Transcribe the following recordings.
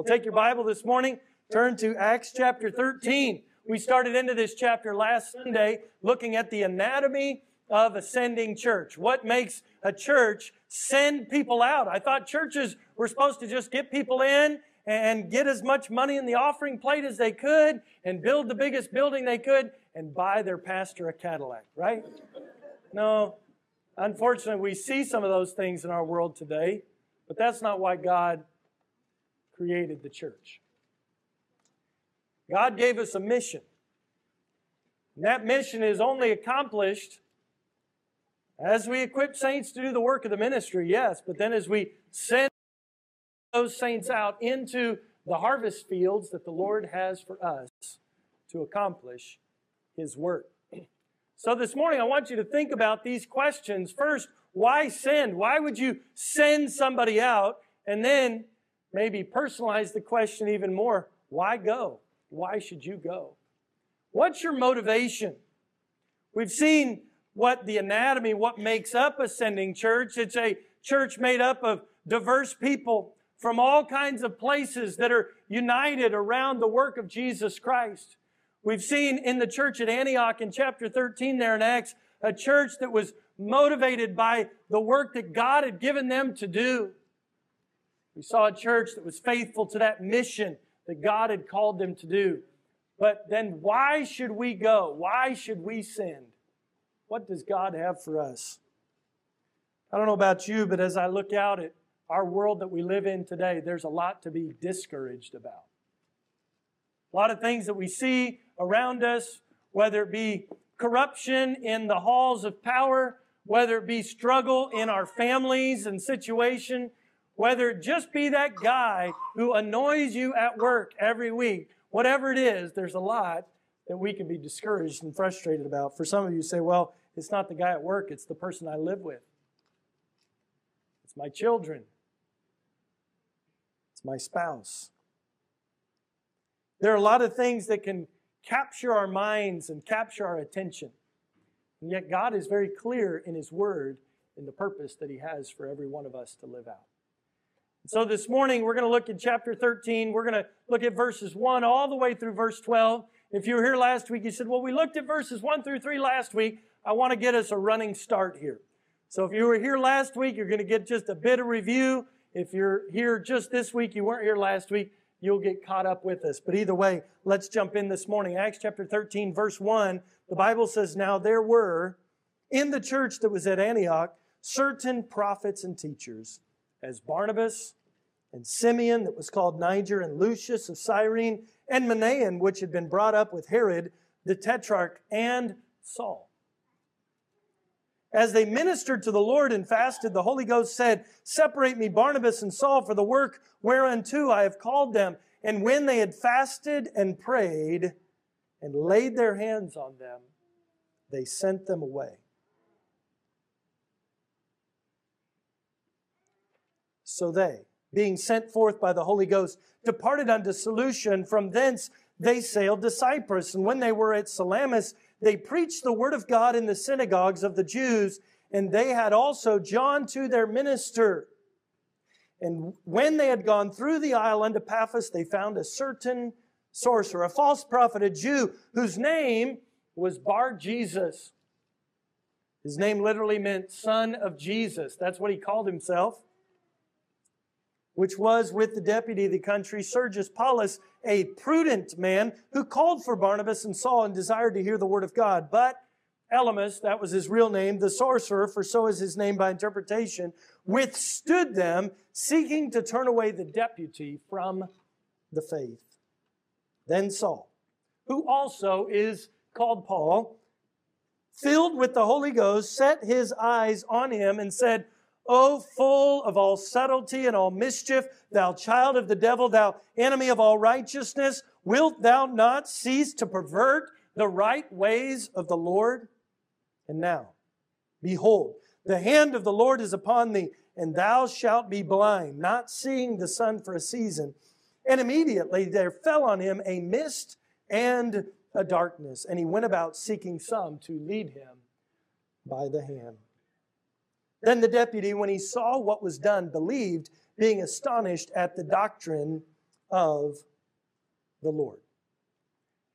Well, take your Bible this morning, turn to Acts chapter 13. We started into this chapter last Sunday looking at the anatomy of ascending church. What makes a church send people out? I thought churches were supposed to just get people in and get as much money in the offering plate as they could and build the biggest building they could and buy their pastor a Cadillac, right? No. Unfortunately, we see some of those things in our world today, but that's not why God created the church. God gave us a mission. And that mission is only accomplished as we equip saints to do the work of the ministry, yes, but then as we send those saints out into the harvest fields that the Lord has for us to accomplish His work. So this morning, I want you to think about these questions. First, why send? Why would you send somebody out? And then maybe personalize the question even more why go? Why should you go? What's your motivation? We've seen what the anatomy, what makes up ascending church. It's a church made up of diverse people from all kinds of places that are united around the work of Jesus Christ. We've seen in the church at Antioch in chapter 13 there in Acts, a church that was motivated by the work that God had given them to do. We saw a church that was faithful to that mission that God had called them to do. But then why should we go? Why should we send? What does God have for us? I don't know about you, but as I look out at our world that we live in today, there's a lot to be discouraged about. A lot of things that we see around us, whether it be corruption in the halls of power, whether it be struggle in our families and situation, whether it just be that guy who annoys you at work every week, whatever it is, there's a lot that we can be discouraged and frustrated about. For some of you say, well, it's not the guy at work, it's the person I live with. It's my children. It's my spouse. There are a lot of things that can capture our minds and capture our attention. And yet, God is very clear in His Word in the purpose that He has for every one of us to live out. So this morning we're going to look at chapter 13. We're going to look at verses 1 all the way through verse 12. If you were here last week, you said, well, we looked at verses 1 through 3 last week. I want to get us a running start here. So if you were here last week, you're going to get just a bit of review. If you're here just this week, you weren't here last week, you'll get caught up with us. But either way, let's jump in this morning. Acts chapter 13, verse 1, the Bible says, Now there were in the church that was at Antioch certain prophets and teachers as Barnabas and Simeon, that was called Niger, and Lucius of Cyrene, and Manaen, which had been brought up with Herod the Tetrarch, and Saul. As they ministered to the Lord and fasted, the Holy Ghost said, Separate me Barnabas and Saul for the work whereunto I have called them. And when they had fasted and prayed and laid their hands on them, they sent them away. So they, being sent forth by the Holy Ghost, departed unto Seleucia, from thence they sailed to Cyprus. And when they were at Salamis, they preached the word of God in the synagogues of the Jews, and they had also John to their minister. And when they had gone through the isle unto Paphos, they found a certain sorcerer, a false prophet, a Jew, whose name was Bar Jesus. His name literally meant son of Jesus. That's what he called himself which was with the deputy of the country, Sergius Paulus, a prudent man who called for Barnabas and Saul and desired to hear the word of God. But Elymas, that was his real name, the sorcerer, for so is his name by interpretation, withstood them, seeking to turn away the deputy from the faith. Then Saul, who also is called Paul, filled with the Holy Ghost, set his eyes on him and said, O full of all subtlety and all mischief, thou child of the devil, thou enemy of all righteousness, wilt thou not cease to pervert the right ways of the Lord? And now, behold, the hand of the Lord is upon thee, and thou shalt be blind, not seeing the sun for a season. And immediately there fell on him a mist and a darkness, and he went about seeking some to lead him by the hand. Then the deputy, when he saw what was done, believed, being astonished at the doctrine of the Lord.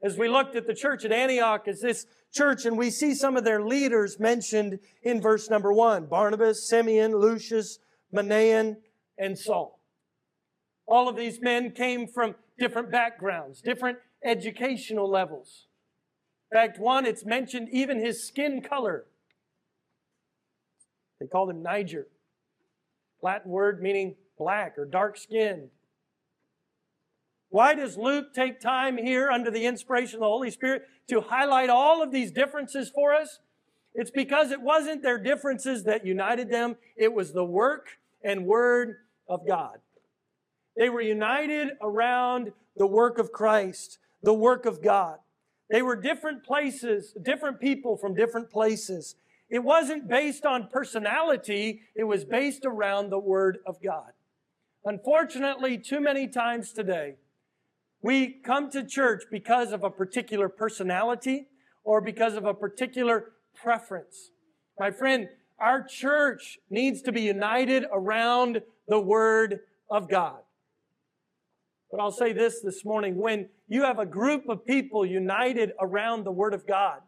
As we looked at the church at Antioch as this church, and we see some of their leaders mentioned in verse number one Barnabas, Simeon, Lucius, Manaen, and Saul. All of these men came from different backgrounds, different educational levels. In fact, one, it's mentioned even his skin color. They called him Niger, Latin word meaning black or dark skinned. Why does Luke take time here under the inspiration of the Holy Spirit to highlight all of these differences for us? It's because it wasn't their differences that united them, it was the work and word of God. They were united around the work of Christ, the work of God. They were different places, different people from different places. It wasn't based on personality, it was based around the Word of God. Unfortunately, too many times today, we come to church because of a particular personality or because of a particular preference. My friend, our church needs to be united around the Word of God. But I'll say this this morning when you have a group of people united around the Word of God,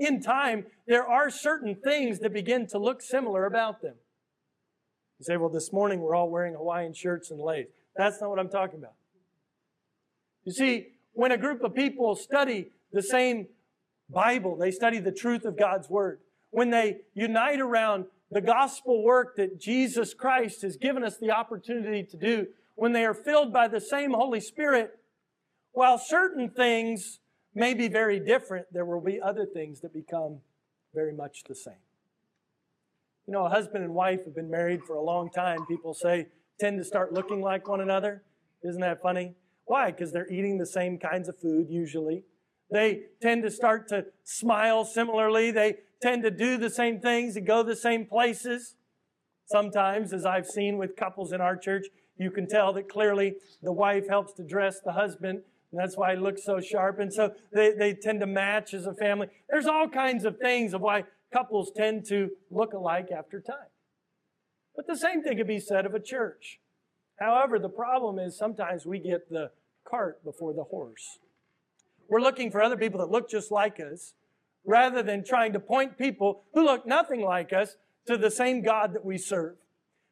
in time, there are certain things that begin to look similar about them. You say, well, this morning we're all wearing Hawaiian shirts and lace. That's not what I'm talking about. You see, when a group of people study the same Bible, they study the truth of God's Word. When they unite around the gospel work that Jesus Christ has given us the opportunity to do, when they are filled by the same Holy Spirit, while certain things may be very different, there will be other things that become very much the same. You know, a husband and wife have been married for a long time. People say, tend to start looking like one another. Isn't that funny? Why? Because they're eating the same kinds of food usually. They tend to start to smile similarly. They tend to do the same things and go the same places. Sometimes, as I've seen with couples in our church, you can tell that clearly the wife helps to dress the husband. And that's why he looks so sharp. And so they, they tend to match as a family. There's all kinds of things of why couples tend to look alike after time. But the same thing could be said of a church. However, the problem is sometimes we get the cart before the horse. We're looking for other people that look just like us rather than trying to point people who look nothing like us to the same God that we serve.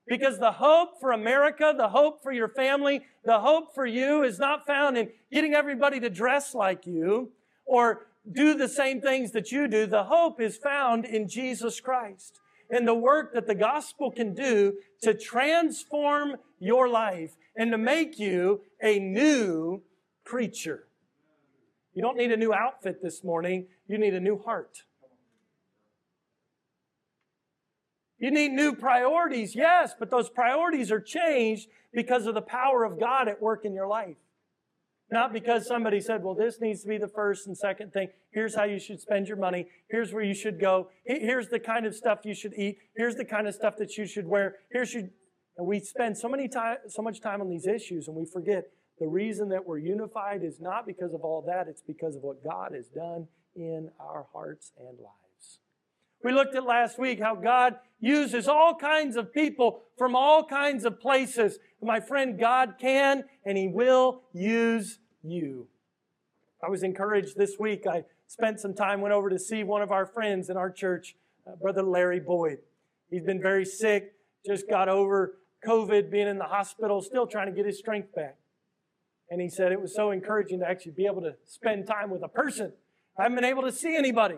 Because the hope for America, the hope for your family, the hope for you is not found in getting everybody to dress like you or do the same things that you do. The hope is found in Jesus Christ and the work that the gospel can do to transform your life and to make you a new creature. You don't need a new outfit this morning, you need a new heart. You need new priorities, yes, but those priorities are changed because of the power of God at work in your life. Not because somebody said, well, this needs to be the first and second thing. Here's how you should spend your money. Here's where you should go. Here's the kind of stuff you should eat. Here's the kind of stuff that you should wear. Here's you. And we spend so many time, so much time on these issues and we forget the reason that we're unified is not because of all that. It's because of what God has done in our hearts and lives. We looked at last week how God uses all kinds of people from all kinds of places. My friend, God can and He will use you. I was encouraged this week. I spent some time, went over to see one of our friends in our church, uh, Brother Larry Boyd. He's been very sick, just got over COVID, being in the hospital, still trying to get his strength back. And he said it was so encouraging to actually be able to spend time with a person. I haven't been able to see anybody.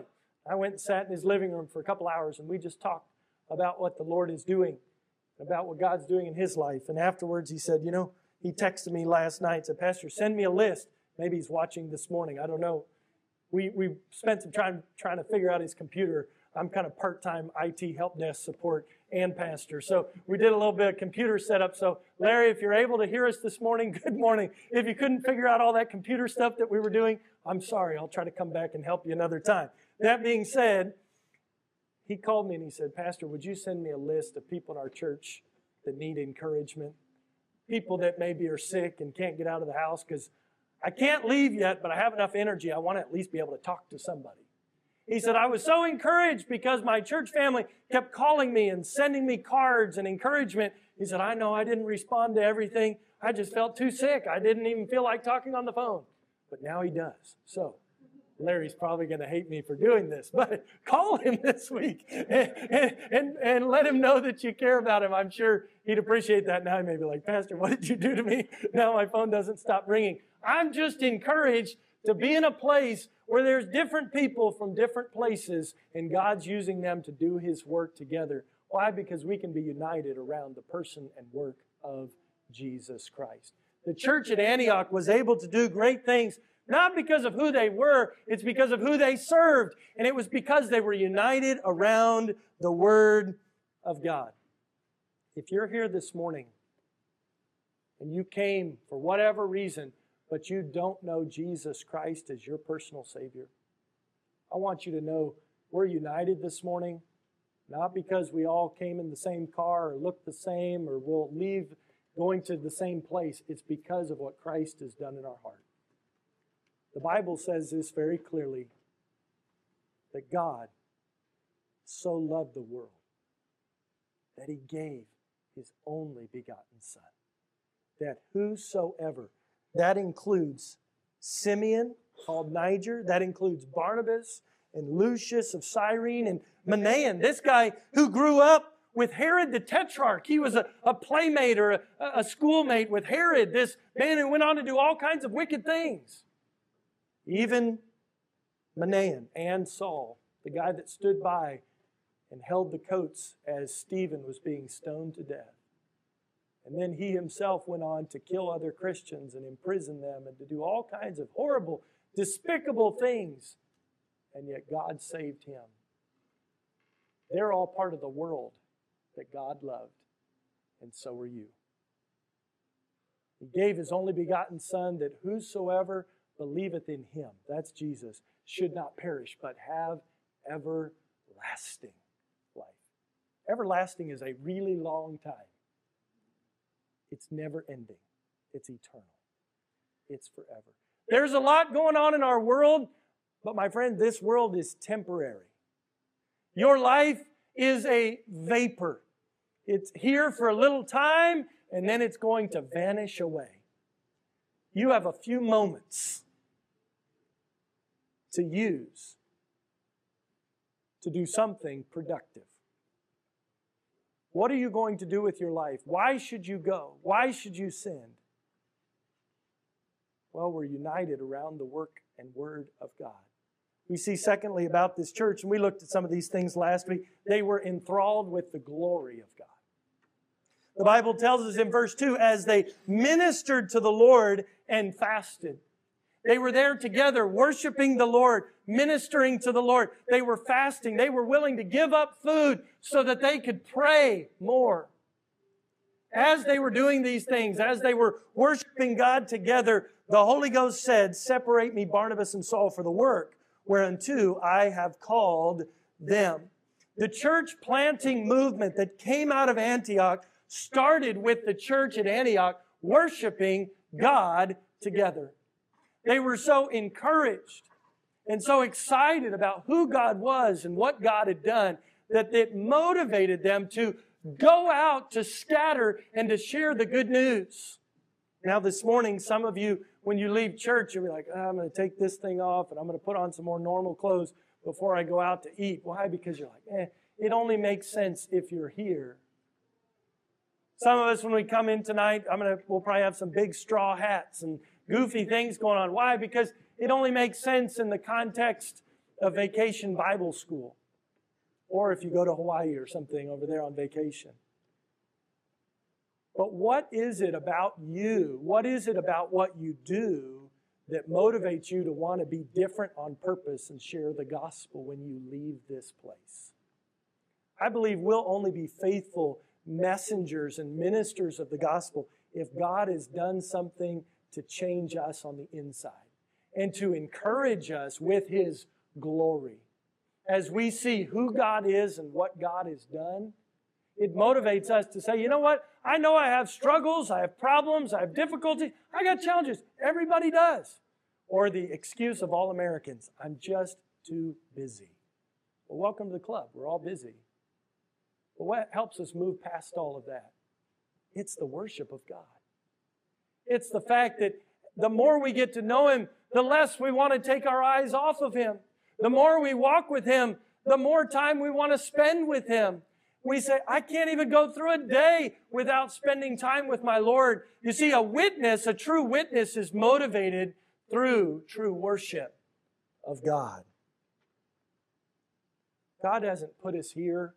I went and sat in his living room for a couple hours and we just talked about what the Lord is doing, about what God's doing in his life. And afterwards he said, You know, he texted me last night, said, Pastor, send me a list. Maybe he's watching this morning. I don't know. We, we spent some time trying to figure out his computer. I'm kind of part time IT help desk support and pastor. So we did a little bit of computer setup. So, Larry, if you're able to hear us this morning, good morning. If you couldn't figure out all that computer stuff that we were doing, I'm sorry. I'll try to come back and help you another time. That being said, he called me and he said, Pastor, would you send me a list of people in our church that need encouragement? People that maybe are sick and can't get out of the house because I can't leave yet, but I have enough energy. I want to at least be able to talk to somebody. He said, I was so encouraged because my church family kept calling me and sending me cards and encouragement. He said, I know I didn't respond to everything. I just felt too sick. I didn't even feel like talking on the phone. But now he does. So, Larry's probably going to hate me for doing this, but call him this week and, and, and, let him know that you care about him. I'm sure he'd appreciate that. Now he may be like, Pastor, what did you do to me? Now my phone doesn't stop ringing. I'm just encouraged to be in a place where there's different people from different places and God's using them to do his work together. Why? Because we can be united around the person and work of Jesus Christ. The church at Antioch was able to do great things not because of who they were, it's because of who they served. And it was because they were united around the Word of God. If you're here this morning and you came for whatever reason, but you don't know Jesus Christ as your personal Savior, I want you to know we're united this morning, not because we all came in the same car or look the same or we'll leave going to the same place. It's because of what Christ has done in our heart. The Bible says this very clearly that God so loved the world that he gave his only begotten Son. That whosoever, that includes Simeon, called Niger, that includes Barnabas and Lucius of Cyrene and Manaen, this guy who grew up with Herod the Tetrarch. He was a, a playmate or a, a schoolmate with Herod, this man who went on to do all kinds of wicked things. Even Manaen and Saul, the guy that stood by and held the coats as Stephen was being stoned to death. And then he himself went on to kill other Christians and imprison them and to do all kinds of horrible, despicable things. And yet God saved him. They're all part of the world that God loved, and so are you. He gave his only begotten Son that whosoever believeth in him, that's Jesus, should not perish, but have everlasting life. Everlasting is a really long time. It's never ending, it's eternal, it's forever. There's a lot going on in our world, but my friend, this world is temporary. Your life is a vapor. It's here for a little time and then it's going to vanish away. You have a few moments to use to do something productive. What are you going to do with your life? Why should you go? Why should you send? Well, we're united around the work and word of God. We see, secondly, about this church, and we looked at some of these things last week, they were enthralled with the glory of God. The Bible tells us in verse 2 as they ministered to the Lord and fasted. They were there together, worshiping the Lord, ministering to the Lord. They were fasting. They were willing to give up food so that they could pray more. As they were doing these things, as they were worshiping God together, the Holy Ghost said, Separate me, Barnabas and Saul, for the work whereunto I have called them. The church planting movement that came out of Antioch started with the church at Antioch worshiping God together. They were so encouraged and so excited about who God was and what God had done that it motivated them to go out to scatter and to share the good news. Now, this morning, some of you, when you leave church, you'll be like, oh, I'm going to take this thing off and I'm going to put on some more normal clothes before I go out to eat. Why? Because you're like, eh, it only makes sense if you're here. Some of us, when we come in tonight, I'm gonna, we'll probably have some big straw hats and goofy things going on. Why? Because it only makes sense in the context of vacation Bible school. Or if you go to Hawaii or something over there on vacation. But what is it about you? What is it about what you do that motivates you to want to be different on purpose and share the gospel when you leave this place? I believe we'll only be faithful messengers and ministers of the gospel if God has done something to change us on the inside and to encourage us with His glory. As we see who God is and what God has done, it motivates us to say, you know what? I know I have struggles, I have problems, I have difficulties, I got challenges. Everybody does. Or the excuse of all Americans, I'm just too busy. Well, welcome to the club. We're all busy. But what helps us move past all of that? It's the worship of God. It's the fact that the more we get to know Him, the less we want to take our eyes off of Him. The more we walk with Him, the more time we want to spend with Him. We say, I can't even go through a day without spending time with my Lord. You see, a witness, a true witness is motivated through true worship of God. God hasn't put us here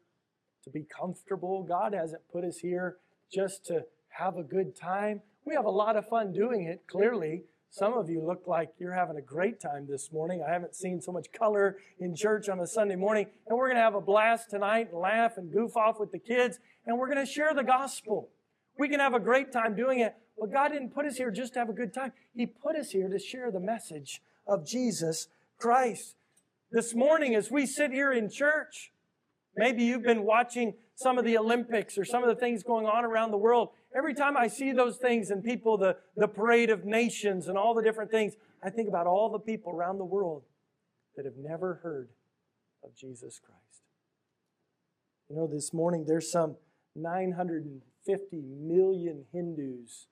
to be comfortable. God hasn't put us here just to have a good time. We have a lot of fun doing it, clearly. Some of you look like you're having a great time this morning. I haven't seen so much color in church on a Sunday morning. And we're going to have a blast tonight and laugh and goof off with the kids. And we're going to share the gospel. We can have a great time doing it. But God didn't put us here just to have a good time. He put us here to share the message of Jesus Christ. This morning, as we sit here in church, Maybe you've been watching some of the Olympics or some of the things going on around the world. Every time I see those things and people, the, the parade of nations and all the different things, I think about all the people around the world that have never heard of Jesus Christ. You know, this morning there's some 950 million Hindus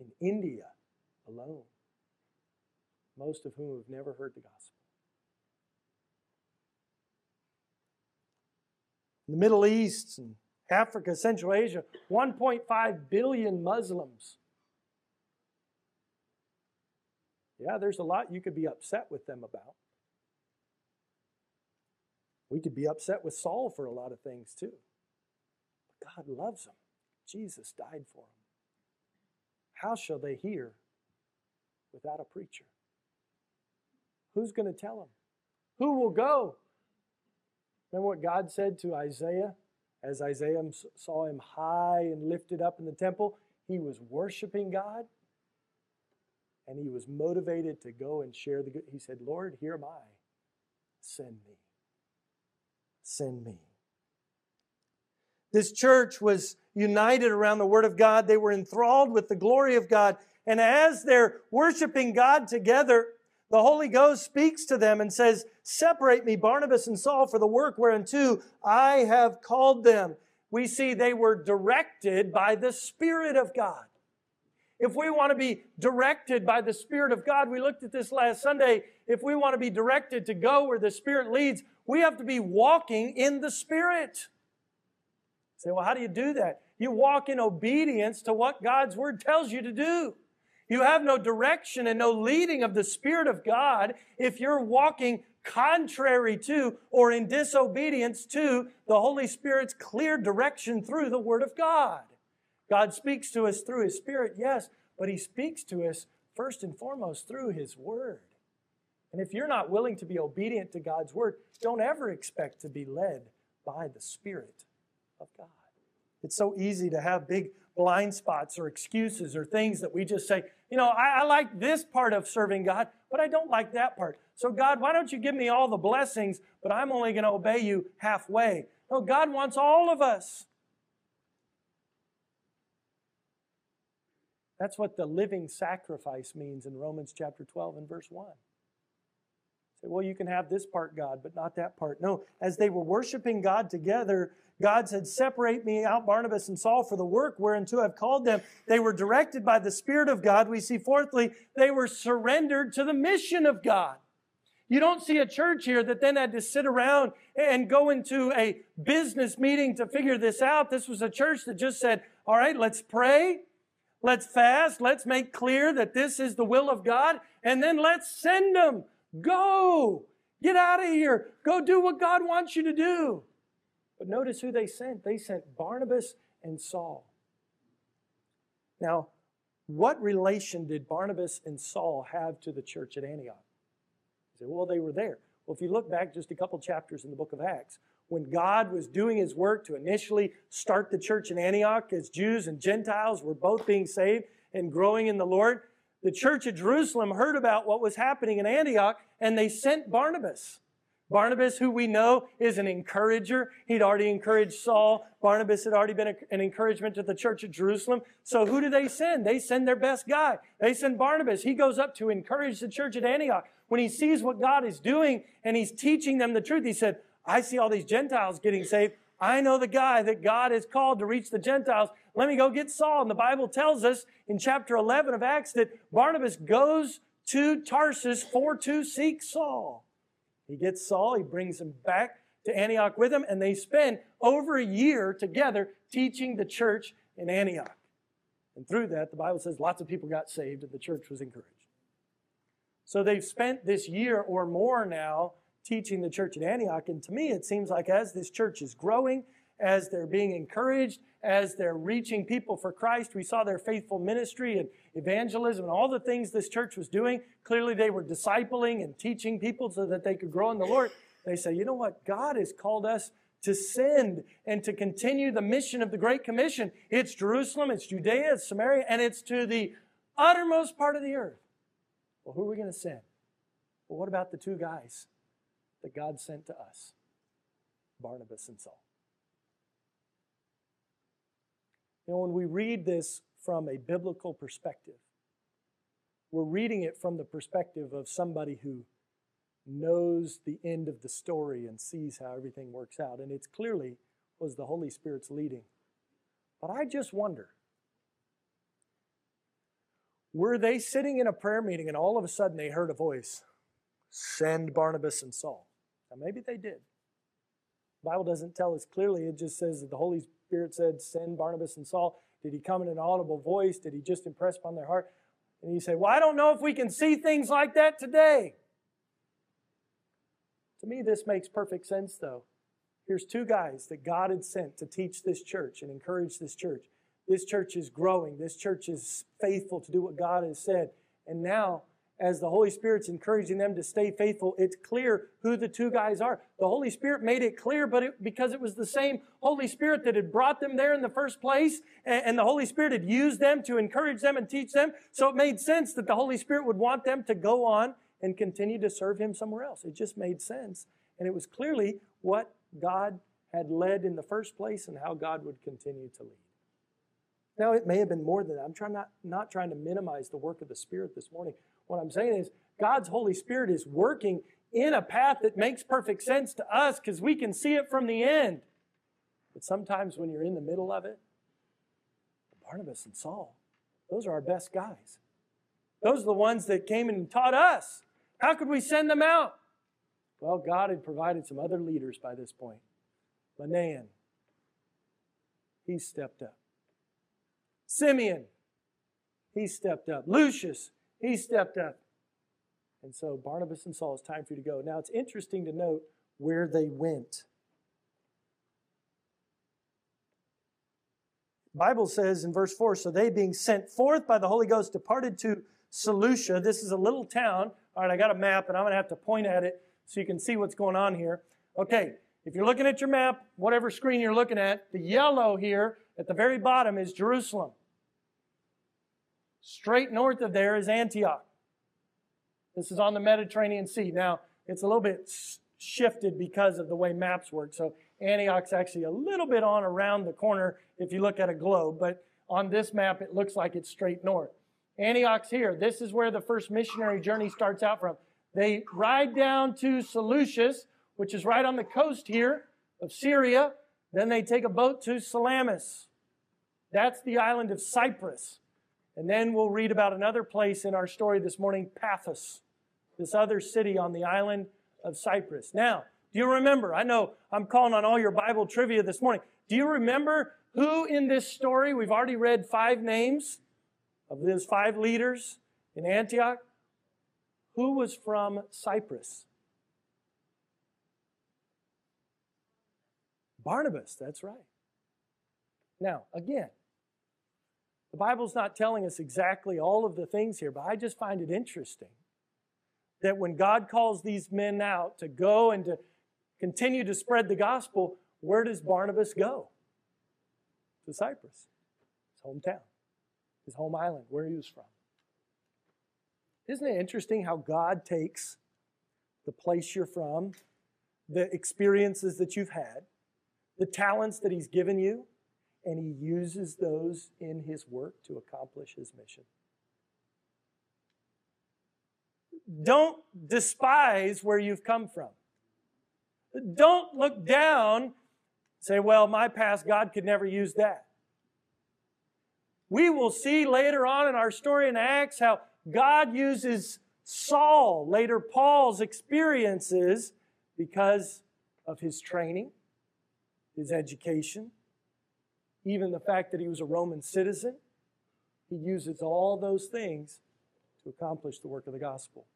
in India alone, most of whom have never heard the gospel. In the Middle East and Africa, Central Asia, 1.5 billion Muslims. Yeah, there's a lot you could be upset with them about. We could be upset with Saul for a lot of things too. But God loves them. Jesus died for them. How shall they hear without a preacher? Who's going to tell them? Who will go? Remember what God said to Isaiah? As Isaiah saw him high and lifted up in the temple, he was worshiping God and he was motivated to go and share the good. He said, Lord, here am I. Send me. Send me. This church was united around the Word of God. They were enthralled with the glory of God. And as they're worshiping God together, the Holy Ghost speaks to them and says, Separate me, Barnabas and Saul, for the work whereunto I have called them. We see they were directed by the Spirit of God. If we want to be directed by the Spirit of God, we looked at this last Sunday. If we want to be directed to go where the Spirit leads, we have to be walking in the Spirit. You say, well, how do you do that? You walk in obedience to what God's Word tells you to do. You have no direction and no leading of the Spirit of God if you're walking contrary to or in disobedience to the Holy Spirit's clear direction through the Word of God. God speaks to us through His Spirit, yes, but He speaks to us first and foremost through His Word. And if you're not willing to be obedient to God's Word, don't ever expect to be led by the Spirit of God. It's so easy to have big blind spots or excuses or things that we just say, you know, I, I, like this part of serving God, but I don't like that part. So, God, why don't you give me all the blessings, but I'm only going to obey you halfway? No, God wants all of us. That's what the living sacrifice means in Romans chapter 12 and verse 1. Say, well, you can have this part, God, but not that part. No, as they were worshiping God together, God said, Separate me out, Barnabas and Saul, for the work whereunto I've called them. They were directed by the Spirit of God. We see, fourthly, they were surrendered to the mission of God. You don't see a church here that then had to sit around and go into a business meeting to figure this out. This was a church that just said, All right, let's pray. Let's fast. Let's make clear that this is the will of God. And then let's send them. Go. Get out of here. Go do what God wants you to do. But notice who they sent. They sent Barnabas and Saul. Now, what relation did Barnabas and Saul have to the church at Antioch? You say, well, they were there. Well, if you look back just a couple chapters in the book of Acts, when God was doing his work to initially start the church in Antioch as Jews and Gentiles were both being saved and growing in the Lord, the church at Jerusalem heard about what was happening in Antioch and they sent Barnabas. Barnabas, who we know is an encourager, he'd already encouraged Saul. Barnabas had already been an encouragement to the church at Jerusalem. So who do they send? They send their best guy. They send Barnabas. He goes up to encourage the church at Antioch. When he sees what God is doing and he's teaching them the truth, he said, I see all these Gentiles getting saved. I know the guy that God has called to reach the Gentiles. Let me go get Saul. And the Bible tells us in chapter 11 of Acts that Barnabas goes to Tarsus for to seek Saul. He gets Saul, he brings him back to Antioch with him, and they spend over a year together teaching the church in Antioch. And through that, the Bible says lots of people got saved and the church was encouraged. So they've spent this year or more now teaching the church at Antioch. And to me, it seems like as this church is growing, as they're being encouraged, as they're reaching people for Christ, we saw their faithful ministry and evangelism and all the things this church was doing. Clearly, they were discipling and teaching people so that they could grow in the Lord. They say, you know what? God has called us to send and to continue the mission of the Great Commission. It's Jerusalem, it's Judea, it's Samaria, and it's to the uttermost part of the earth. Well, who are we going to send? Well, what about the two guys that God sent to us? Barnabas and Saul. You know, when we read this from a biblical perspective, we're reading it from the perspective of somebody who knows the end of the story and sees how everything works out. And it's clearly was the Holy Spirit's leading. But I just wonder were they sitting in a prayer meeting and all of a sudden they heard a voice send Barnabas and Saul? Now, maybe they did. The Bible doesn't tell us clearly. It just says that the Holy Spirit said, send Barnabas and Saul. Did he come in an audible voice? Did he just impress upon their heart? And you say, well, I don't know if we can see things like that today. To me, this makes perfect sense, though. Here's two guys that God had sent to teach this church and encourage this church. This church is growing. This church is faithful to do what God has said. And now, as the Holy Spirit's encouraging them to stay faithful, it's clear who the two guys are. The Holy Spirit made it clear, but it, because it was the same Holy Spirit that had brought them there in the first place, and, and the Holy Spirit had used them to encourage them and teach them, so it made sense that the Holy Spirit would want them to go on and continue to serve Him somewhere else. It just made sense. And it was clearly what God had led in the first place and how God would continue to lead. Now, it may have been more than that. I'm trying not, not trying to minimize the work of the Spirit this morning. What I'm saying is, God's Holy Spirit is working in a path that makes perfect sense to us because we can see it from the end. But sometimes when you're in the middle of it, Barnabas and Saul, those are our best guys. Those are the ones that came and taught us. How could we send them out? Well, God had provided some other leaders by this point. Manaen, he stepped up. Simeon, he stepped up. Lucius, he stepped up. And so Barnabas and Saul, it's time for you to go. Now it's interesting to note where they went. Bible says in verse 4 so they being sent forth by the Holy Ghost departed to Seleucia. This is a little town. All right, I got a map and I'm going to have to point at it so you can see what's going on here. Okay, if you're looking at your map, whatever screen you're looking at, the yellow here at the very bottom is Jerusalem. Straight north of there is Antioch. This is on the Mediterranean Sea. Now, it's a little bit shifted because of the way maps work. So Antioch's actually a little bit on around the corner if you look at a globe, but on this map it looks like it's straight north. Antioch's here. This is where the first missionary journey starts out from. They ride down to Seleucus, which is right on the coast here of Syria. Then they take a boat to Salamis. That's the island of Cyprus. And then we'll read about another place in our story this morning, Paphos, this other city on the island of Cyprus. Now, do you remember? I know I'm calling on all your Bible trivia this morning. Do you remember who in this story, we've already read five names of those five leaders in Antioch, who was from Cyprus? Barnabas, that's right. Now, again, the Bible's not telling us exactly all of the things here, but I just find it interesting that when God calls these men out to go and to continue to spread the gospel, where does Barnabas go? To Cyprus, his hometown, his home island, where he was from. Isn't it interesting how God takes the place you're from, the experiences that you've had, the talents that He's given you, and He uses those in His work to accomplish His mission? Don't despise where you've come from. Don't look down Say, well, my past, God could never use that. We will see later on in our story in Acts how God uses Saul, later Paul's experiences, because of his training, his education, even the fact that he was a Roman citizen. He uses all those things to accomplish the work of the gospel.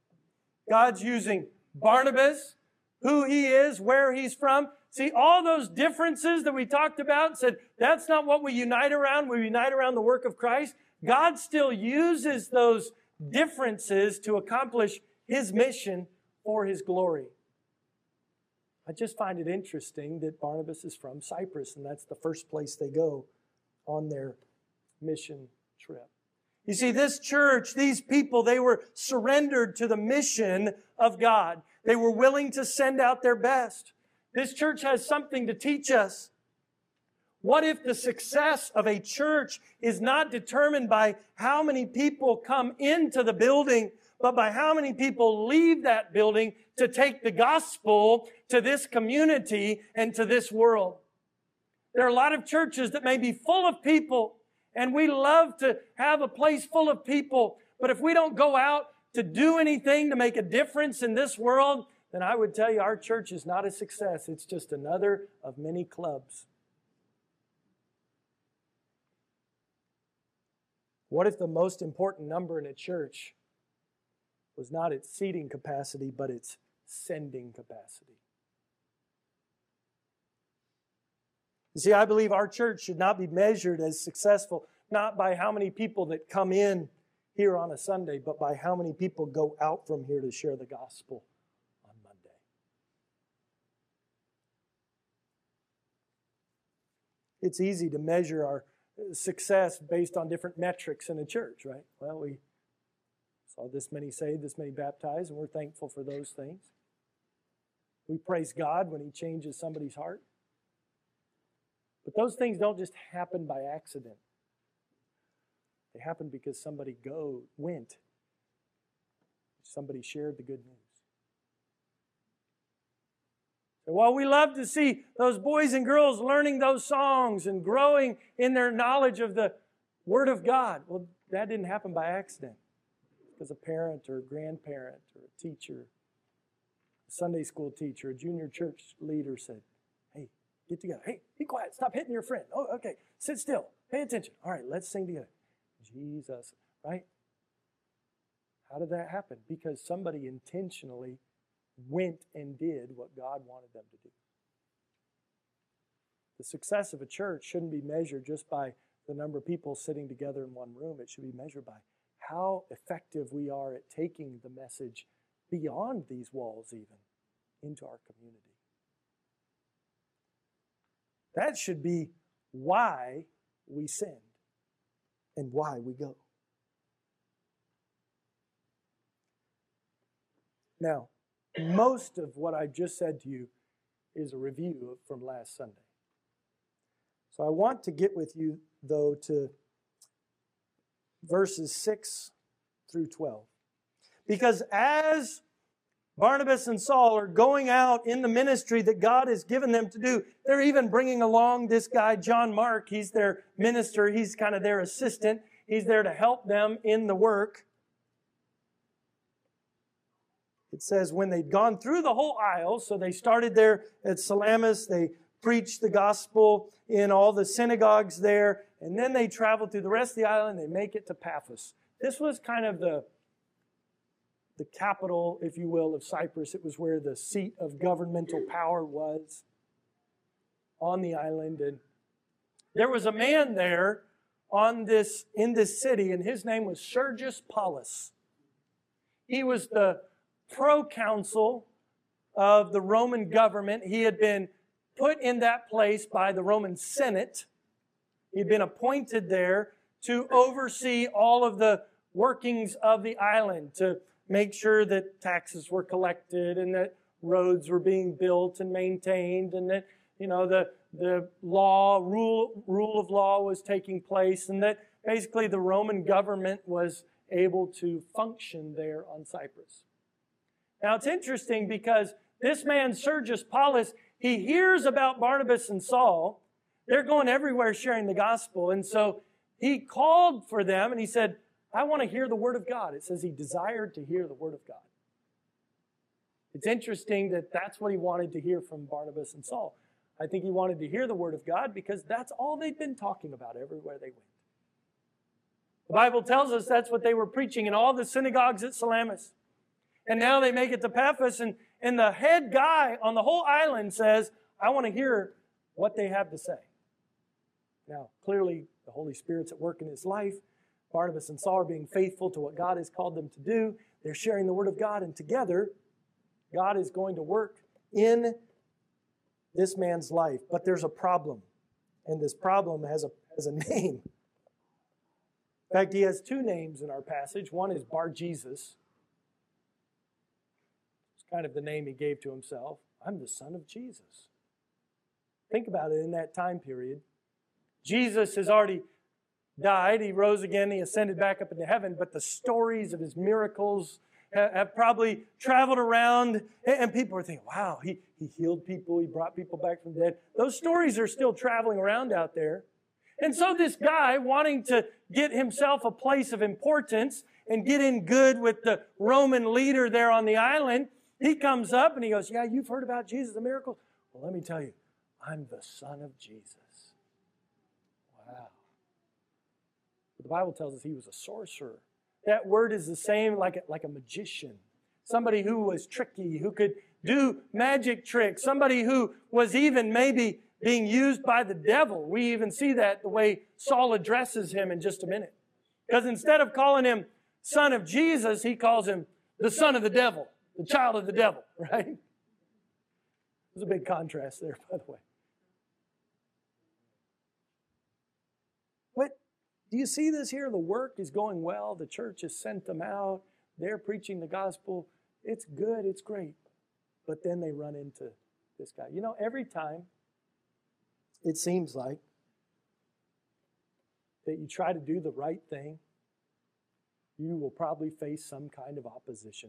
God's using Barnabas, who he is, where he's from. See, all those differences that we talked about said that's not what we unite around. We unite around the work of Christ. God still uses those differences to accomplish his mission for his glory. I just find it interesting that Barnabas is from Cyprus, and that's the first place they go on their mission trip. You see, this church, these people, they were surrendered to the mission of God. They were willing to send out their best. This church has something to teach us. What if the success of a church is not determined by how many people come into the building, but by how many people leave that building to take the gospel to this community and to this world? There are a lot of churches that may be full of people, and we love to have a place full of people, but if we don't go out to do anything to make a difference in this world, then I would tell you our church is not a success. It's just another of many clubs. What if the most important number in a church was not its seating capacity, but its sending capacity? You see, I believe our church should not be measured as successful not by how many people that come in here on a Sunday, but by how many people go out from here to share the gospel on Monday. It's easy to measure our success based on different metrics in a church, right? Well, we saw this many saved, this many baptized, and we're thankful for those things. We praise God when He changes somebody's heart. But those things don't just happen by accident. They happen because somebody go went. Somebody shared the good news. So while we love to see those boys and girls learning those songs and growing in their knowledge of the Word of God, well, that didn't happen by accident. Because a parent or a grandparent or a teacher, a Sunday school teacher, a junior church leader said, get together. Hey, be quiet. Stop hitting your friend. Oh, okay. Sit still. Pay attention. All right, let's sing together. Jesus, right? How did that happen? Because somebody intentionally went and did what God wanted them to do. The success of a church shouldn't be measured just by the number of people sitting together in one room. It should be measured by how effective we are at taking the message beyond these walls, even into our community. That should be why we send and why we go. Now, most of what I just said to you is a review from last Sunday. So I want to get with you, though, to verses 6 through 12. Because as Barnabas and Saul are going out in the ministry that God has given them to do. They're even bringing along this guy, John Mark. He's their minister. He's kind of their assistant. He's there to help them in the work. It says when they'd gone through the whole isle, so they started there at Salamis, they preached the gospel in all the synagogues there, and then they traveled through the rest of the island. They make it to Paphos. This was kind of the the capital, if you will, of Cyprus. It was where the seat of governmental power was on the island. And there was a man there on this in this city, and his name was Sergius Paulus. He was the proconsul of the Roman government. He had been put in that place by the Roman Senate. He'd been appointed there to oversee all of the workings of the island, to make sure that taxes were collected and that roads were being built and maintained and that you know the the law rule rule of law was taking place and that basically the Roman government was able to function there on Cyprus. Now it's interesting because this man Sergius Paulus he hears about Barnabas and Saul. They're going everywhere sharing the gospel. And so he called for them and he said, I want to hear the word of God. It says he desired to hear the word of God. It's interesting that that's what he wanted to hear from Barnabas and Saul. I think he wanted to hear the word of God because that's all they'd been talking about everywhere they went. The Bible tells us that's what they were preaching in all the synagogues at Salamis. And now they make it to Paphos, and, and the head guy on the whole island says, I want to hear what they have to say. Now, clearly, the Holy Spirit's at work in his life. Barnabas and Saul are being faithful to what God has called them to do. They're sharing the Word of God, and together, God is going to work in this man's life. But there's a problem, and this problem has a, has a name. In fact, he has two names in our passage. One is Bar Jesus. It's kind of the name he gave to himself. I'm the son of Jesus. Think about it in that time period. Jesus has already died. He rose again. He ascended back up into heaven. But the stories of his miracles have probably traveled around, and people are thinking, wow, he, he healed people. He brought people back from the dead. Those stories are still traveling around out there. And so this guy, wanting to get himself a place of importance and get in good with the Roman leader there on the island, he comes up and he goes, Yeah, you've heard about Jesus, the miracle? Well, let me tell you, I'm the son of Jesus. Wow. But the Bible tells us he was a sorcerer. That word is the same like a, like a magician, somebody who was tricky, who could do magic tricks, somebody who was even maybe being used by the devil. We even see that the way Saul addresses him in just a minute. Because instead of calling him son of Jesus, he calls him the son of the devil, the child of the devil, right? There's a big contrast there, by the way. But do you see this here? The work is going well. The church has sent them out. They're preaching the gospel. It's good. It's great. But then they run into this guy. You know, every time it seems like, that you try to do the right thing, you will probably face some kind of opposition.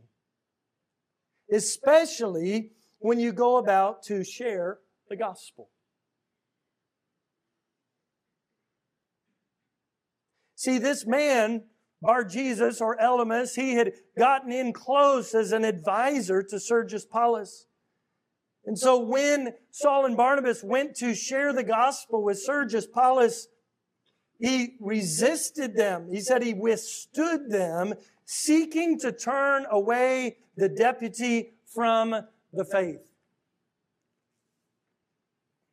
Especially when you go about to share the gospel. See, this man, Bar Jesus or Elymas, he had gotten in close as an advisor to Sergius Paulus. And so when Saul and Barnabas went to share the gospel with Sergius Paulus, he resisted them. He said he withstood them, seeking to turn away the deputy from the faith.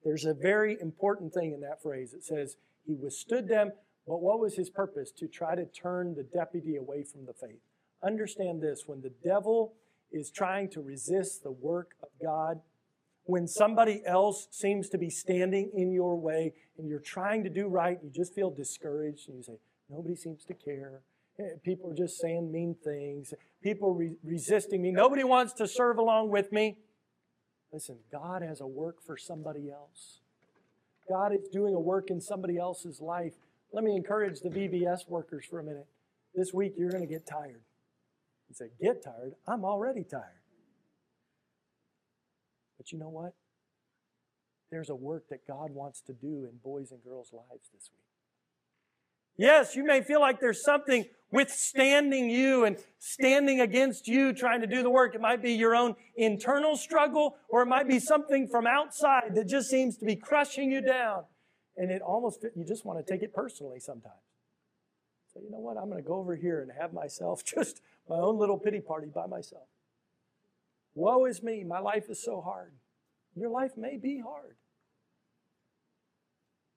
There's a very important thing in that phrase. It says he withstood them, but what was his purpose? To try to turn the deputy away from the faith. Understand this when the devil is trying to resist the work of God, when somebody else seems to be standing in your way and you're trying to do right, you just feel discouraged and you say, Nobody seems to care. Eh, people are just saying mean things. People re- resisting me. Nobody wants to serve along with me. Listen, God has a work for somebody else. God is doing a work in somebody else's life. Let me encourage the VBS workers for a minute. This week you're going to get tired. You say, Get tired? I'm already tired. But you know what? There's a work that God wants to do in boys and girls' lives this week. Yes, you may feel like there's something withstanding you and standing against you trying to do the work. It might be your own internal struggle, or it might be something from outside that just seems to be crushing you down. And it almost, you just want to take it personally sometimes. So, you know what? I'm going to go over here and have myself just my own little pity party by myself. Woe is me, my life is so hard. Your life may be hard.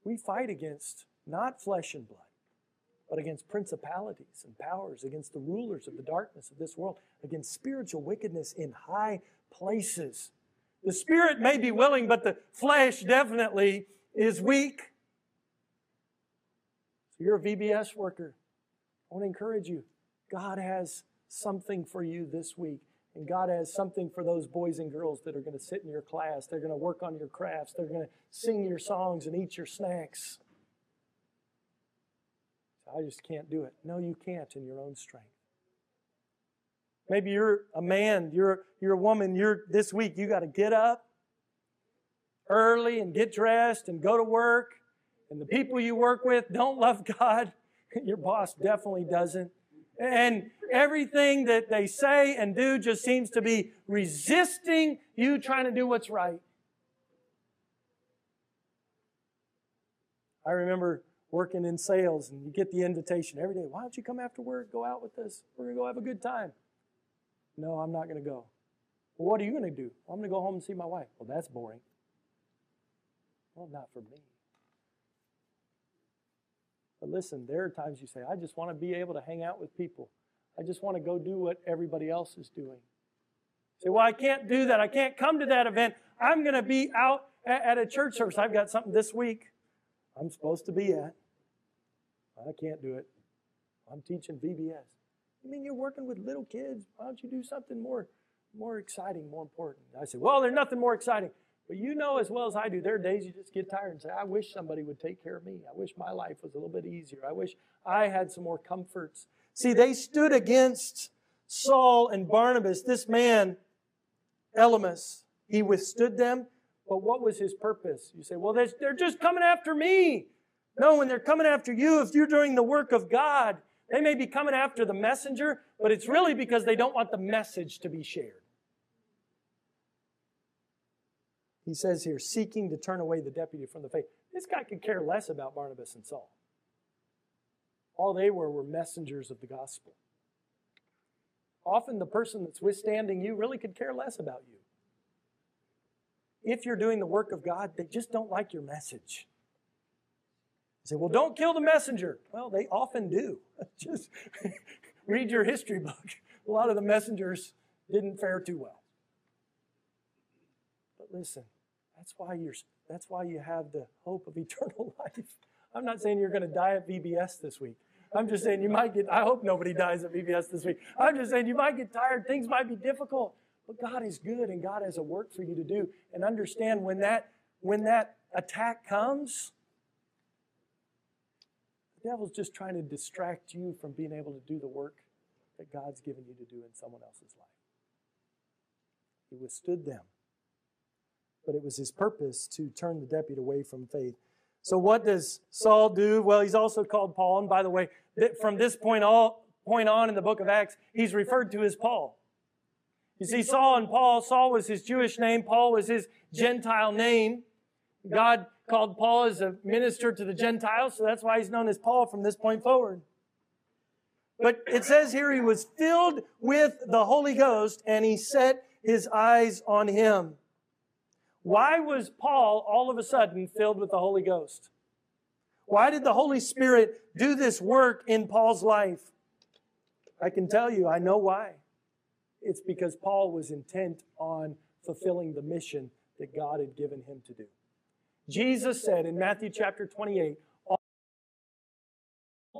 We fight against not flesh and blood, but against principalities and powers, against the rulers of the darkness of this world, against spiritual wickedness in high places. The spirit may be willing, but the flesh definitely is weak. So you're a VBS worker. I want to encourage you. God has something for you this week. And God has something for those boys and girls that are going to sit in your class. They're going to work on your crafts. They're going to sing your songs and eat your snacks. I just can't do it. No, you can't in your own strength. Maybe you're a man, you're, you're a woman, you're this week, you got to get up early and get dressed and go to work, and the people you work with don't love God, your boss definitely doesn't. And everything that they say and do just seems to be resisting you trying to do what's right. I remember working in sales and you get the invitation every day. Why don't you come after work? Go out with us. We're going to go have a good time. No, I'm not going to go. Well, what are you going to do? I'm going to go home and see my wife. Well, that's boring. Well, not for me. But listen, there are times you say, I just want to be able to hang out with people. I just want to go do what everybody else is doing. say, well, I can't do that. I can't come to that event. I'm going to be out at a church service. I've got something this week I'm supposed to be at. I can't do it. I'm teaching VBS. You mean you're working with little kids? Why don't you do something more, more exciting, more important? I say, well, there's nothing more exciting. But you know as well as I do, there are days you just get tired and say, I wish somebody would take care of me. I wish my life was a little bit easier. I wish I had some more comforts. See, they stood against Saul and Barnabas. This man, Elymas, he withstood them. But what was his purpose? You say, well, they're just coming after me. No, when they're coming after you, if you're doing the work of God, they may be coming after the messenger, but it's really because they don't want the message to be shared. He says here, seeking to turn away the deputy from the faith. This guy could care less about Barnabas and Saul. All they were were messengers of the gospel. Often the person that's withstanding you really could care less about you. If you're doing the work of God, they just don't like your message. You say, well, don't kill the messenger. Well, they often do. just read your history book. A lot of the messengers didn't fare too well. Listen, that's why you're that's why you have the hope of eternal life. I'm not saying you're going to die at VBS this week. I'm just saying you might get, I hope nobody dies at VBS this week. I'm just saying you might get tired. Things might be difficult. But God is good and God has a work for you to do. And understand when that, when that attack comes, the devil's just trying to distract you from being able to do the work that God's given you to do in someone else's life. He withstood them. But it was his purpose to turn the deputy away from faith. So what does Saul do? Well, he's also called Paul. And by the way, from this point, all, point on in the book of Acts, he's referred to as Paul. You see, Saul and Paul, Saul was his Jewish name, Paul was his Gentile name. God called Paul as a minister to the Gentiles, so that's why he's known as Paul from this point forward. But it says here he was filled with the Holy Ghost and he set his eyes on him. Why was Paul all of a sudden filled with the Holy Ghost? Why did the Holy Spirit do this work in Paul's life? I can tell you, I know why. It's because Paul was intent on fulfilling the mission that God had given him to do. Jesus said in Matthew chapter 28, All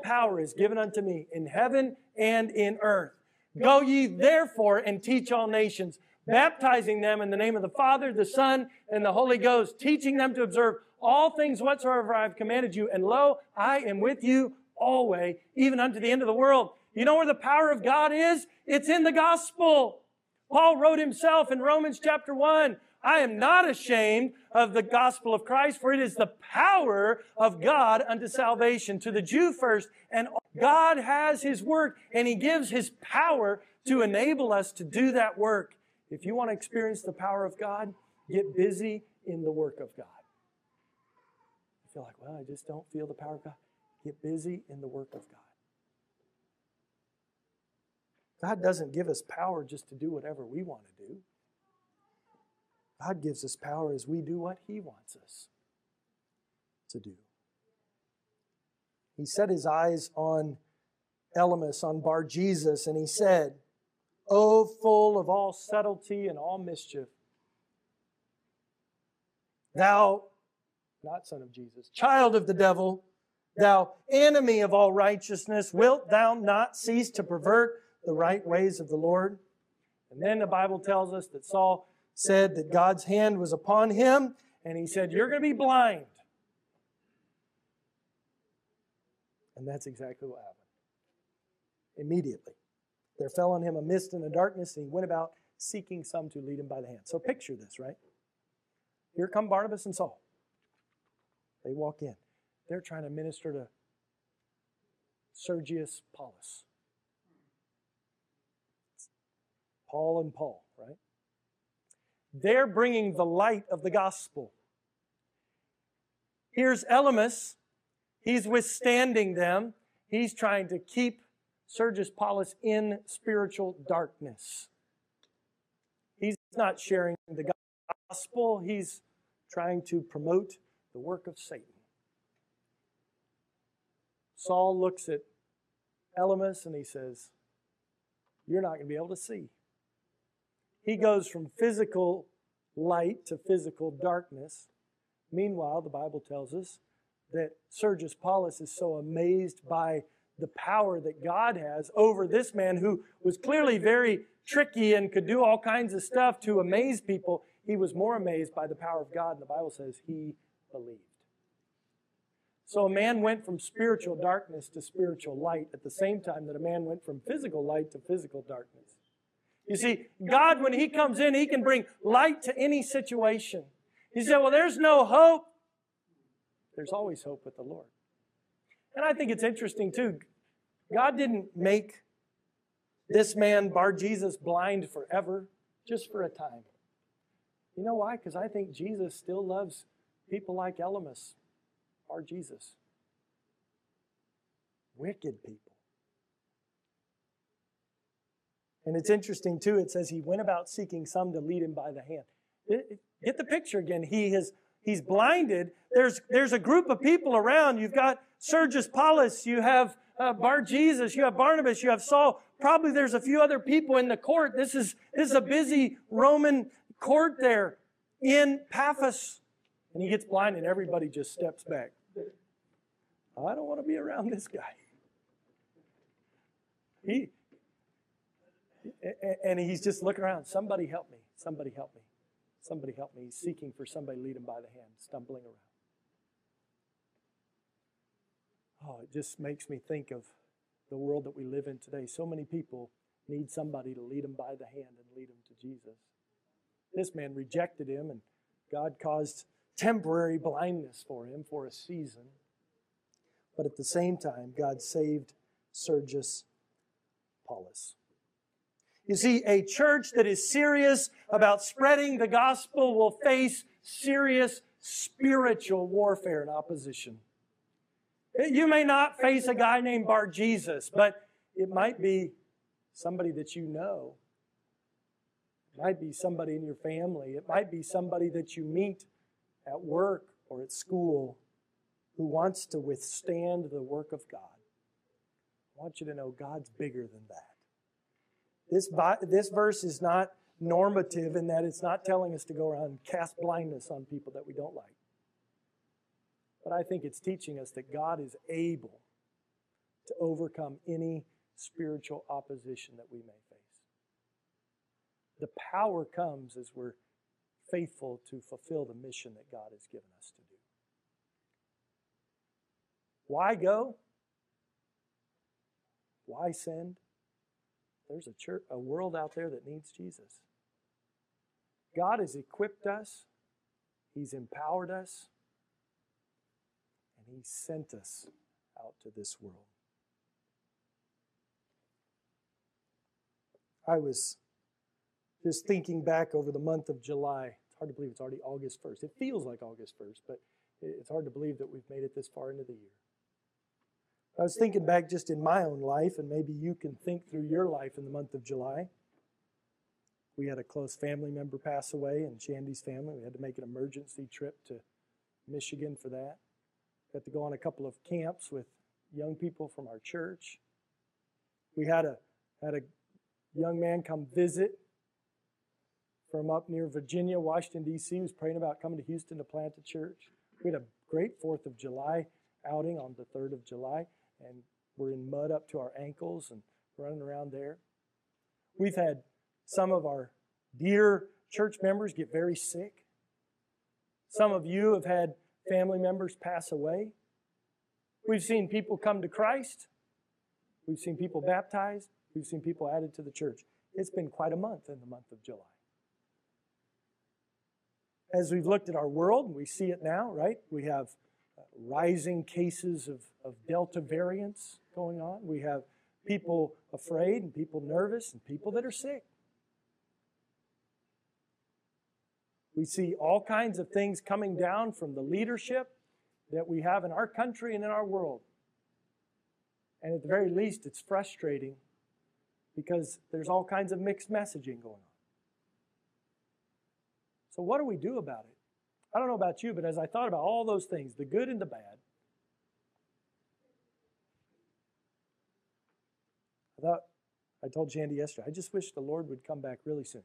power is given unto me in heaven and in earth. Go ye therefore and teach all nations, baptizing them in the name of the Father, the Son, and the Holy Ghost, teaching them to observe all things whatsoever I have commanded you. And lo, I am with you always, even unto the end of the world. You know where the power of God is? It's in the gospel. Paul wrote himself in Romans chapter 1, I am not ashamed of the gospel of Christ, for it is the power of God unto salvation to the Jew first. And God has his work and he gives his power to enable us to do that work. If you want to experience the power of God, get busy in the work of God. You feel like, well, I just don't feel the power of God. Get busy in the work of God. God doesn't give us power just to do whatever we want to do. God gives us power as we do what He wants us to do. He set his eyes on Elymas, on Bar Jesus, and he said, O full of all subtlety and all mischief, thou, not son of Jesus, child of the devil, thou enemy of all righteousness, wilt thou not cease to pervert the right ways of the Lord? And then the Bible tells us that Saul said that God's hand was upon him, and he said, You're going to be blind. And that's exactly what happened. Immediately. There fell on him a mist and a darkness, and he went about seeking some to lead him by the hand. So picture this, right? Here come Barnabas and Saul. They walk in. They're trying to minister to Sergius Paulus. Paul and Paul, right? They're bringing the light of the gospel. Here's Elymas. He's withstanding them. He's trying to keep Sergius Paulus in spiritual darkness. He's not sharing the gospel, he's trying to promote the work of Satan. Saul looks at Elymas and he says, You're not going to be able to see. He goes from physical light to physical darkness. Meanwhile, the Bible tells us that Sergius Paulus is so amazed by the power that God has over this man who was clearly very tricky and could do all kinds of stuff to amaze people. He was more amazed by the power of God, and the Bible says he believed. So a man went from spiritual darkness to spiritual light at the same time that a man went from physical light to physical darkness. You see, God, when He comes in, He can bring light to any situation. He said, Well, there's no hope. There's always hope with the Lord. And I think it's interesting, too. God didn't make this man, Bar Jesus, blind forever, just for a time. You know why? Because I think Jesus still loves people like Elymas, Bar Jesus. Wicked people. And it's interesting too, it says he went about seeking some to lead him by the hand. Get the picture again. He is he's blinded. There's there's a group of people around. You've got Sergius Paulus, you have uh, Bar Jesus, you have Barnabas, you have Saul. Probably there's a few other people in the court. This is this is a busy Roman court there in Paphos. And he gets blind and everybody just steps back. I don't want to be around this guy. He, and he's just looking around. Somebody help me. Somebody help me. Somebody help me. Seeking for somebody lead him by the hand, stumbling around. Oh, it just makes me think of the world that we live in today. So many people need somebody to lead them by the hand and lead them to Jesus. This man rejected him, and God caused temporary blindness for him for a season. But at the same time, God saved Sergius Paulus. You see, a church that is serious about spreading the gospel will face serious spiritual warfare and opposition. Eh, you may not face a guy named Bar Jesus, but it might be somebody that you know. It might be somebody in your family. It might be somebody that you meet at work or at school who wants to withstand the work of God. I want you to know God's bigger than that. This, this verse is not normative in that it's not telling us to go around and cast blindness on people that we don't like. But I think it's teaching us that God is able to overcome any spiritual opposition that we may face. The power comes as we're faithful to fulfill the mission that God has given us to do. Why go? Why send? There's a church, a world out there that needs Jesus. God has equipped us, He's empowered us, and He sent us out to this world. I was just thinking back over the month of July. It's hard to believe it's already August 1st. It feels like August 1st, but it's hard to believe that we've made it this far into the year. I was thinking back just in my own life, and maybe you can think through your life in the month of July. We had a close family member pass away in Shandy's family. We had to make an emergency trip to Michigan for that. Got to go on a couple of camps with young people from our church. We had a had a young man come visit from up near Virginia, Washington, D.C., who was praying about coming to Houston to plant a church. We had a great Fourth of July outing on the 3rd of July and we're in mud up to our ankles and running around there. We've had some of our dear church members get very sick. Some of you have had family members pass away. We've seen people come to Christ. We've seen people baptized. We've seen people added to the church. It's been quite a month in the month of July. as we've looked at our world, and we see it now, right? We have rising cases of, of Delta variants going on. We have people afraid and people nervous and people that are sick. We see all kinds of things coming down from the leadership that we have in our country and in our world. And at the very least, it's frustrating because there's all kinds of mixed messaging going on. So, what do we do about it? I don't know about you, but as I thought about all those things, the good and the bad, I thought, I told Shandy yesterday, I just wish the Lord would come back really soon.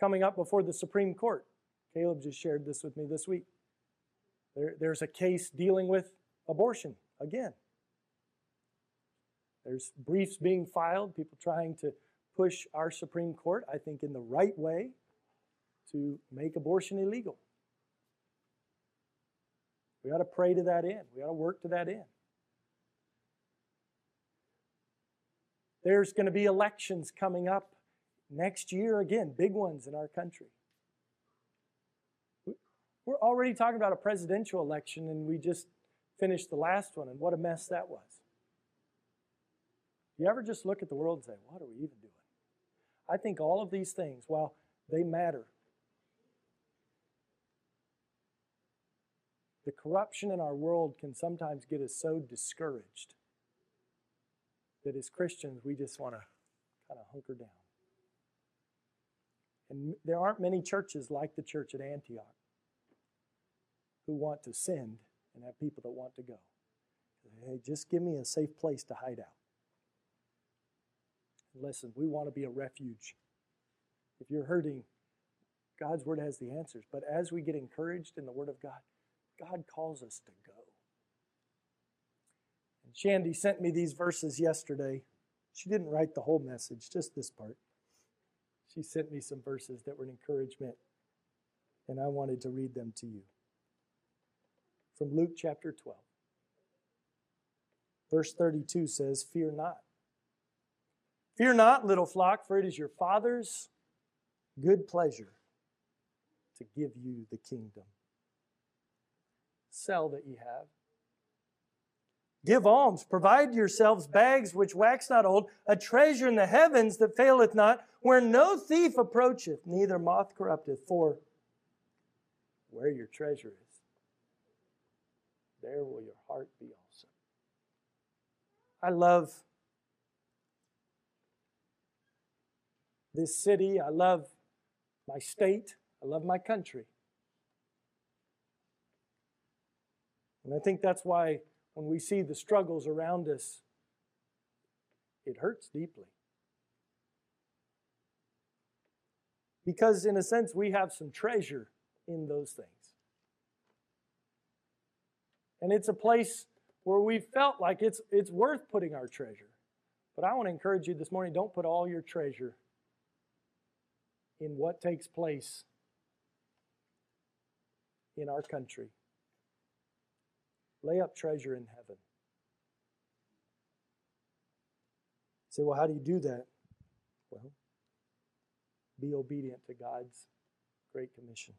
Coming up before the Supreme Court, Caleb just shared this with me this week. There, there's a case dealing with abortion again. There's briefs being filed, people trying to push our Supreme Court, I think, in the right way to make abortion illegal. We ought to pray to that end. We ought to work to that end. There's going to be elections coming up next year again, big ones in our country. We're already talking about a presidential election, and we just finished the last one, and what a mess that was. You ever just look at the world and say, What are we even doing? I think all of these things, while they matter, the corruption in our world can sometimes get us so discouraged that as Christians, we just want to kind of hunker down. And there aren't many churches like the church at Antioch who want to send and have people that want to go. Hey, just give me a safe place to hide out. Listen, we want to be a refuge. If you're hurting, God's Word has the answers. But as we get encouraged in the Word of God, God calls us to go. And Shandy sent me these verses yesterday. She didn't write the whole message, just this part. She sent me some verses that were an encouragement, and I wanted to read them to you. From Luke chapter 12. Verse 32 says, Fear not. Fear not, little flock, for it is your Father's good pleasure to give you the kingdom. Sell that ye have. Give alms, provide yourselves bags which wax not old, a treasure in the heavens that faileth not, where no thief approacheth, neither moth corrupteth. For where your treasure is, there will your heart be also. I love this city. I love my state. I love my country. And I think that's why when we see the struggles around us, it hurts deeply. Because, in a sense, we have some treasure in those things. And it's a place where we felt like it's, it's worth putting our treasure. But I want to encourage you this morning don't put all your treasure in what takes place in our country. Lay up treasure in heaven. say, well, how do you do that? Well, be obedient to God's great commission.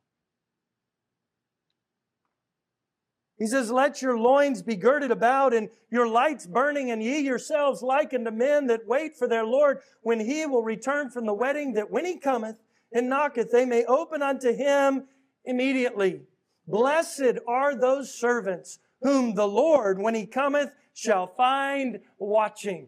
He says, Let your loins be girded about and your lights burning, and ye yourselves like to men that wait for their Lord when he will return from the wedding, that when he cometh, and knocketh, they may open unto him immediately. Blessed are those servants whom the Lord, when he cometh, shall find watching.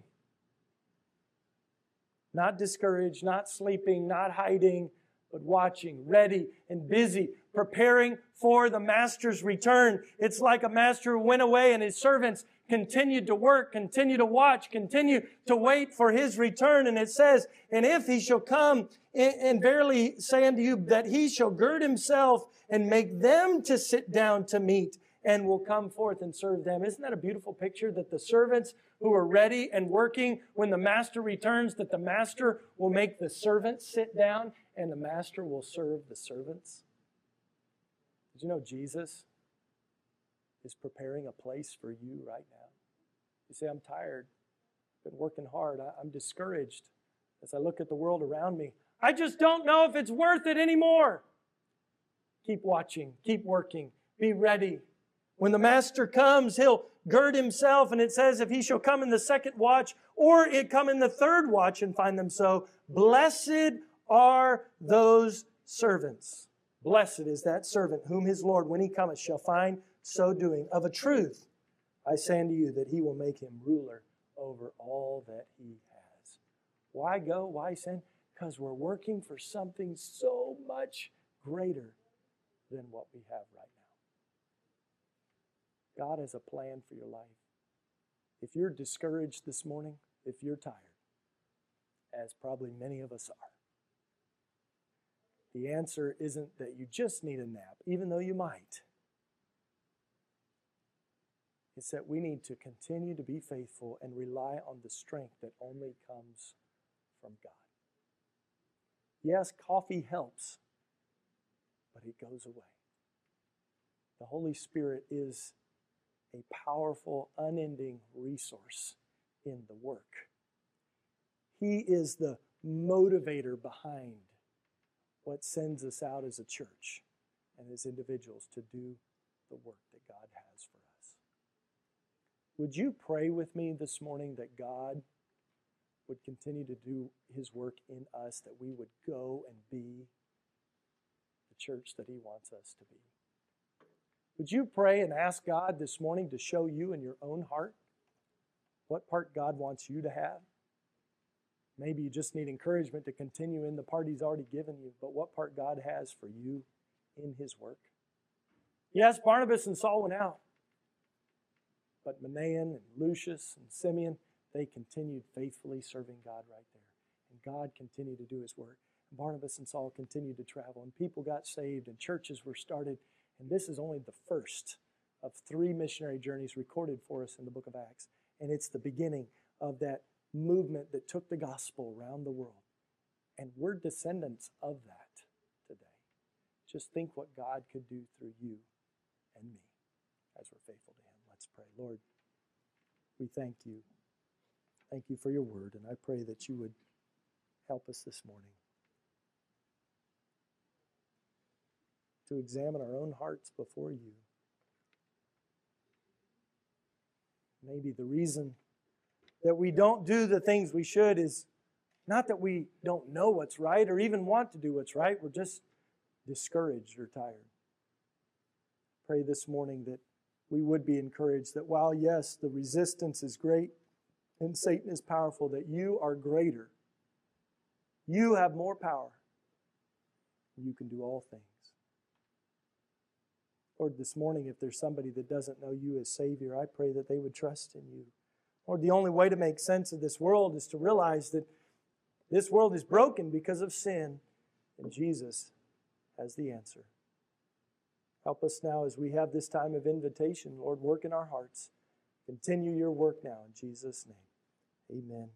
Not discouraged, not sleeping, not hiding, but watching, ready and busy, preparing for the master's return. It's like a master who went away and his servants continued to work, continue to watch, continue to wait for his return. And it says, and if he shall come and verily say unto you that he shall gird himself and make them to sit down to meat and will come forth and serve them. Isn't that a beautiful picture that the servants who are ready and working when the master returns, that the master will make the servants sit down and the master will serve the servants? Did you know Jesus is preparing a place for you right now? You say, I'm tired. Been working hard. I'm discouraged. As I look at the world around me, I just don't know if it's worth it anymore. Keep watching, keep working, be ready. When the master comes, he'll gird himself, and it says, if he shall come in the second watch, or it come in the third watch and find them so, blessed are those servants. Blessed is that servant whom his Lord, when he cometh, shall find so doing. Of a truth, I say unto you that he will make him ruler over all that he has. Why go? Why send? Because we're working for something so much greater than what we have right now. God has a plan for your life. If you're discouraged this morning, if you're tired, as probably many of us are, the answer isn't that you just need a nap, even though you might. It's that we need to continue to be faithful and rely on the strength that only comes from God. Yes, coffee helps, but it goes away. The Holy Spirit is a powerful, unending resource in the work. He is the motivator behind what sends us out as a church and as individuals to do the work that God has for us. Would you pray with me this morning that God would continue to do his work in us, that we would go and be the church that he wants us to be? Would you pray and ask God this morning to show you in your own heart what part God wants you to have? Maybe you just need encouragement to continue in the part He's already given you, but what part God has for you in His work? Yes, Barnabas and Saul went out, but Manaen and Lucius and Simeon, they continued faithfully serving God right there. And God continued to do His work. And Barnabas and Saul continued to travel, and people got saved, and churches were started. And this is only the first of three missionary journeys recorded for us in the book of Acts. And it's the beginning of that movement that took the gospel around the world. And we're descendants of that today. Just think what God could do through you and me as we're faithful to Him. Let's pray. Lord, we thank you. Thank you for your word, and I pray that you would help us this morning to examine our own hearts before you. Maybe the reason that we don't do the things we should is not that we don't know what's right or even want to do what's right. We're just discouraged or tired. Pray this morning that we would be encouraged that while, yes, the resistance is great and Satan is powerful, that you are greater. You have more power. You can do all things. Lord, this morning, if there's somebody that doesn't know you as Savior, I pray that they would trust in you. Lord, the only way to make sense of this world is to realize that this world is broken because of sin, and Jesus has the answer. Help us now as we have this time of invitation. Lord, work in our hearts. Continue your work now in Jesus' name. Amen.